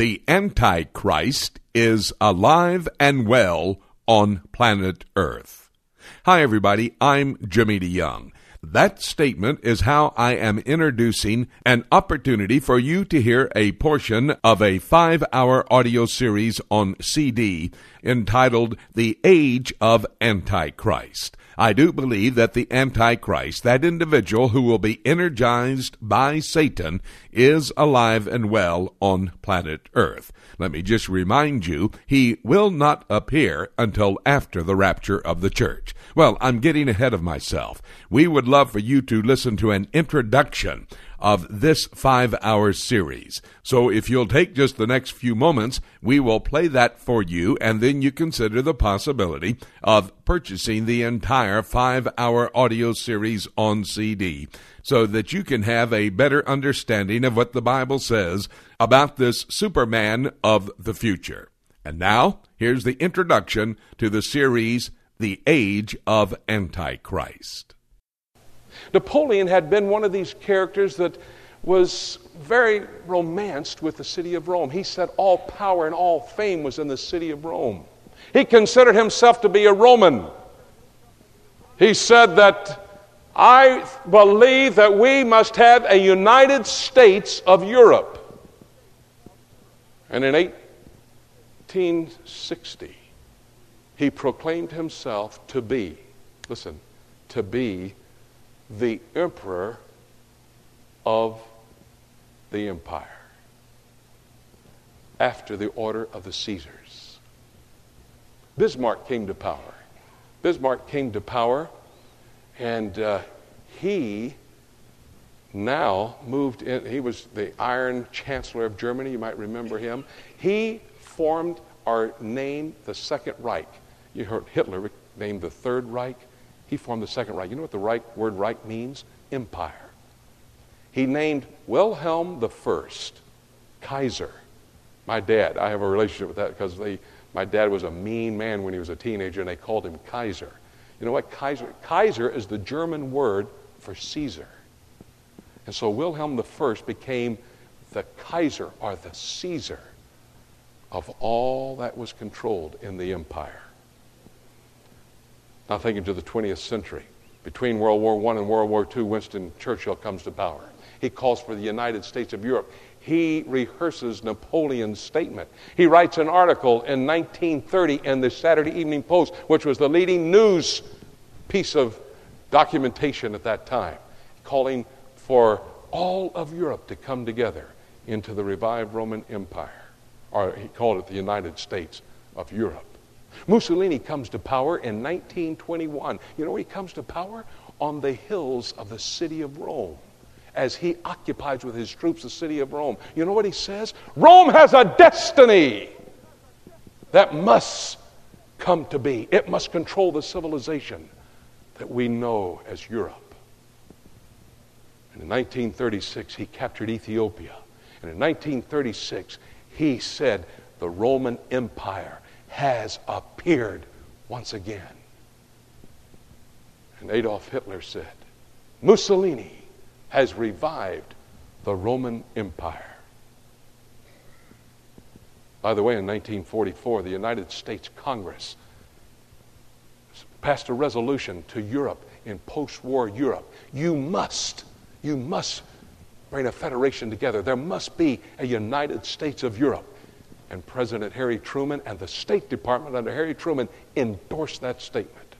The Antichrist is alive and well on planet Earth. Hi, everybody. I'm Jimmy DeYoung. That statement is how I am introducing an opportunity for you to hear a portion of a five hour audio series on CD entitled The Age of Antichrist. I do believe that the Antichrist, that individual who will be energized by Satan, is alive and well on planet Earth. Let me just remind you, he will not appear until after the rapture of the church. Well, I'm getting ahead of myself. We would love for you to listen to an introduction of this five hour series. So if you'll take just the next few moments, we will play that for you, and then you consider the possibility of purchasing the entire five hour audio series on CD so that you can have a better understanding of what the Bible says about this Superman of the future. And now, here's the introduction to the series, The Age of Antichrist. Napoleon had been one of these characters that was very romanced with the city of Rome. He said all power and all fame was in the city of Rome. He considered himself to be a Roman. He said that I believe that we must have a United States of Europe. And in 1860, he proclaimed himself to be, listen, to be the emperor of the empire after the order of the Caesars. Bismarck came to power. Bismarck came to power, and uh, he now moved in. He was the Iron Chancellor of Germany. You might remember him. He formed or named the Second Reich. You heard Hitler named the Third Reich. He formed the Second Reich. You know what the Reich, word Reich means? Empire. He named Wilhelm I Kaiser. My dad, I have a relationship with that because they, my dad was a mean man when he was a teenager and they called him Kaiser. You know what? Kaiser, Kaiser is the German word for Caesar. And so Wilhelm I became the Kaiser or the Caesar of all that was controlled in the empire. Now, thinking to the 20th century. Between World War I and World War II, Winston Churchill comes to power. He calls for the United States of Europe. He rehearses Napoleon's statement. He writes an article in 1930 in the Saturday Evening Post, which was the leading news piece of documentation at that time, calling for all of Europe to come together into the revived Roman Empire. Or he called it the United States of Europe. Mussolini comes to power in 1921. You know where he comes to power? On the hills of the city of Rome. As he occupies with his troops the city of Rome. You know what he says? Rome has a destiny that must come to be. It must control the civilization that we know as Europe. And in 1936, he captured Ethiopia. And in 1936, he said the Roman Empire has appeared once again. And Adolf Hitler said, Mussolini has revived the Roman Empire. By the way, in 1944, the United States Congress passed a resolution to Europe in post war Europe. You must, you must bring a federation together. There must be a United States of Europe. And President Harry Truman and the State Department under Harry Truman endorsed that statement.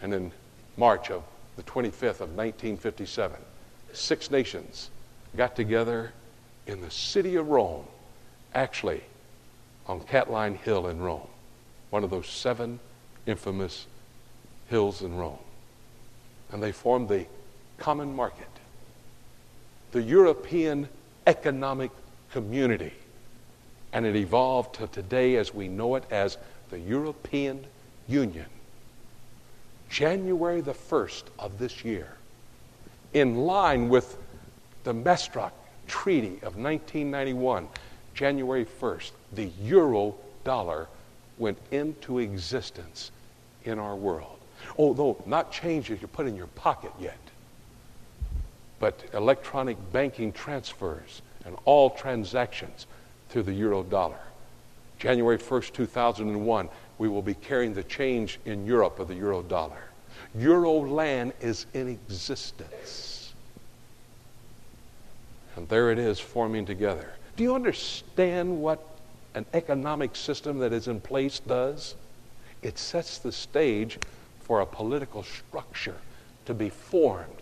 And in March of the 25th of 1957, six nations got together in the city of Rome, actually on Capitoline Hill in Rome, one of those seven infamous hills in Rome. And they formed the Common Market, the European Economic Community and it evolved to today as we know it as the European Union. January the 1st of this year, in line with the Maastricht Treaty of 1991, January 1st, the euro dollar went into existence in our world. Although not changes you put in your pocket yet, but electronic banking transfers and all transactions through the euro dollar. January 1st, 2001, we will be carrying the change in Europe of the euro dollar. Euro land is in existence. And there it is forming together. Do you understand what an economic system that is in place does? It sets the stage for a political structure to be formed.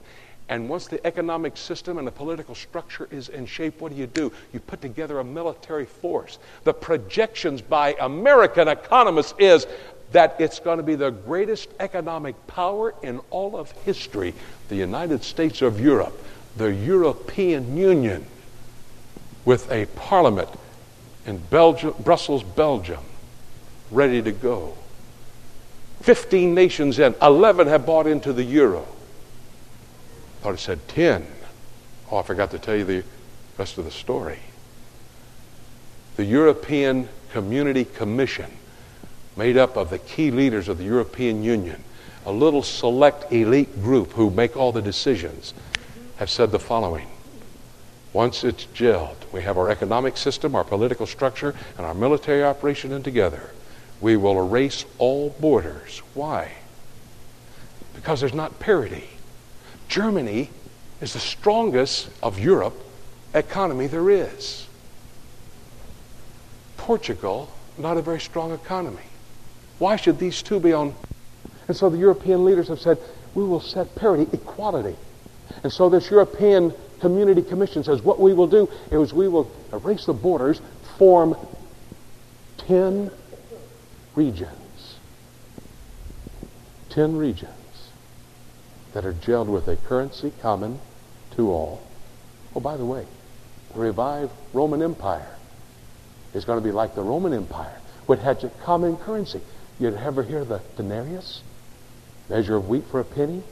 And once the economic system and the political structure is in shape, what do you do? You put together a military force. The projections by American economists is that it's going to be the greatest economic power in all of history. The United States of Europe, the European Union, with a parliament in Belgium, Brussels, Belgium, ready to go. 15 nations in, 11 have bought into the euro. I thought it said 10. Oh, I forgot to tell you the rest of the story. The European Community Commission, made up of the key leaders of the European Union, a little select elite group who make all the decisions, have said the following. Once it's gelled, we have our economic system, our political structure, and our military operation in together. We will erase all borders. Why? Because there's not parity. Germany is the strongest of Europe economy there is. Portugal, not a very strong economy. Why should these two be on? And so the European leaders have said, we will set parity, equality. And so this European Community Commission says, what we will do is we will erase the borders, form 10 regions. 10 regions that are gelled with a currency common to all. Oh, by the way, the revived Roman Empire is going to be like the Roman Empire, which had a common currency. You'd ever hear the denarius? Measure of wheat for a penny?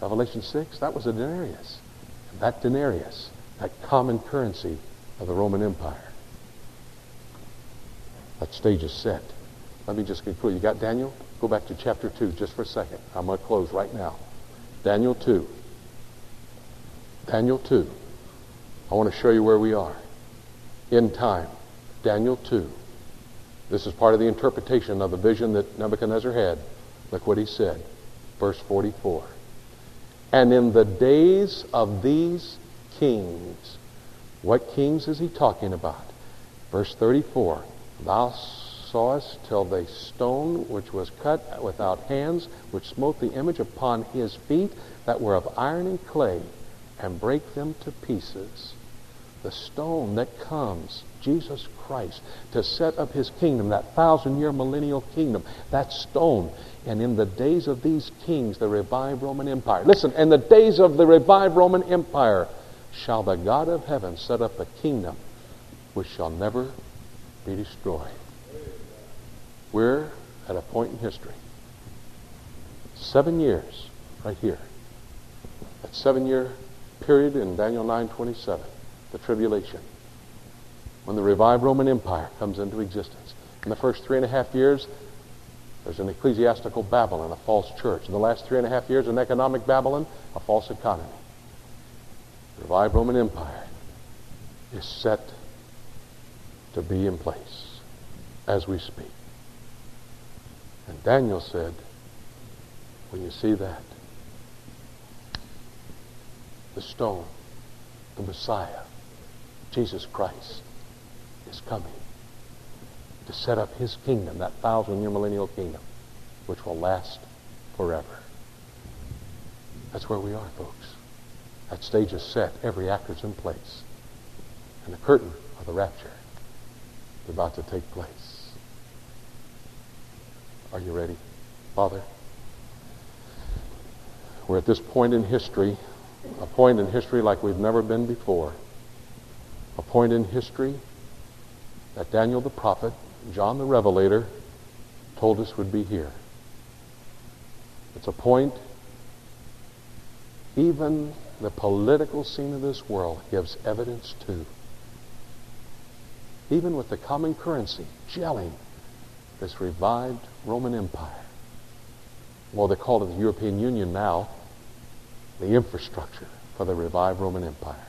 Revelation 6? That was a denarius. That denarius, that common currency of the Roman Empire. That stage is set. Let me just conclude. You got Daniel? Go back to chapter 2 just for a second. I'm going to close right now. Daniel 2. Daniel 2. I want to show you where we are. In time. Daniel 2. This is part of the interpretation of the vision that Nebuchadnezzar had. Look what he said. Verse 44. And in the days of these kings, what kings is he talking about? Verse 34. Thou sawest till the stone which was cut without hands, which smote the image upon his feet that were of iron and clay, and break them to pieces. The stone that comes, Jesus Christ, to set up his kingdom, that thousand year millennial kingdom, that stone. And in the days of these kings, the revived Roman Empire. Listen, in the days of the revived Roman Empire, shall the God of heaven set up a kingdom which shall never be destroyed. We're at a point in history. Seven years, right here. That seven year period in Daniel 9:27, the tribulation, when the revived Roman Empire comes into existence. In the first three and a half years, there's an ecclesiastical Babylon, a false church. In the last three and a half years, an economic Babylon, a false economy. The revived Roman Empire is set to be in place as we speak. And Daniel said, when you see that, the stone, the Messiah, Jesus Christ, is coming to set up his kingdom, that thousand year millennial kingdom, which will last forever. That's where we are, folks. That stage is set, every actor's in place. And the curtain of the rapture is about to take place. Are you ready? Father, we're at this point in history, a point in history like we've never been before. A point in history that Daniel the prophet, John the revelator, told us would be here. It's a point even the political scene of this world gives evidence to. Even with the common currency gelling this revived Roman Empire. Well, they call it the European Union now, the infrastructure for the revived Roman Empire.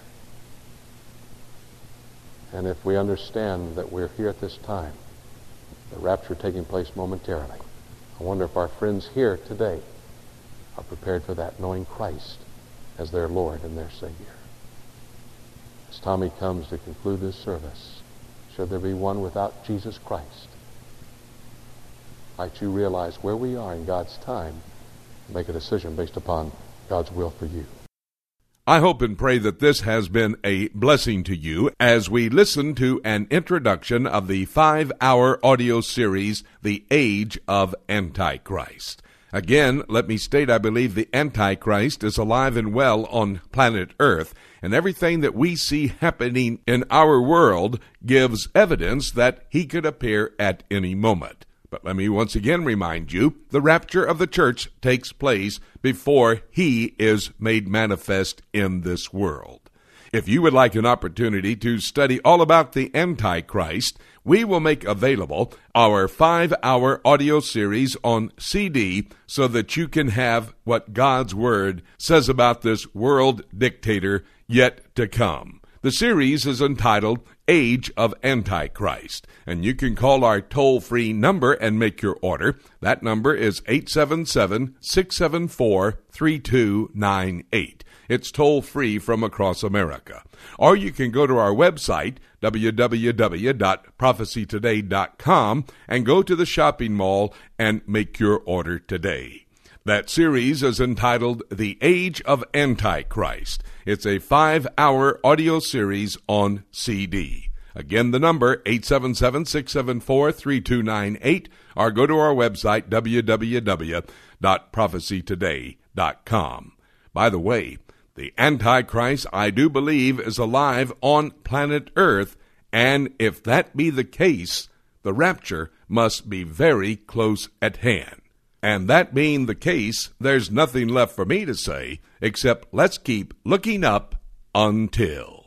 And if we understand that we're here at this time, the rapture taking place momentarily, I wonder if our friends here today are prepared for that, knowing Christ as their Lord and their Savior. As Tommy comes to conclude this service, should there be one without Jesus Christ, might you realize where we are in God's time make a decision based upon God's will for you. I hope and pray that this has been a blessing to you as we listen to an introduction of the five hour audio series, The Age of Antichrist. Again, let me state I believe the Antichrist is alive and well on planet Earth, and everything that we see happening in our world gives evidence that he could appear at any moment. But let me once again remind you the rapture of the church takes place before he is made manifest in this world. If you would like an opportunity to study all about the Antichrist, we will make available our five hour audio series on CD so that you can have what God's Word says about this world dictator yet to come. The series is entitled Age of Antichrist, and you can call our toll free number and make your order. That number is 877 674 3298. It's toll free from across America. Or you can go to our website, www.prophecytoday.com, and go to the shopping mall and make your order today. That series is entitled The Age of Antichrist. It's a five hour audio series on CD. Again, the number 877 674 3298, or go to our website, www.prophecytoday.com. By the way, the Antichrist, I do believe, is alive on planet Earth, and if that be the case, the rapture must be very close at hand. And that being the case, there's nothing left for me to say except let's keep looking up until.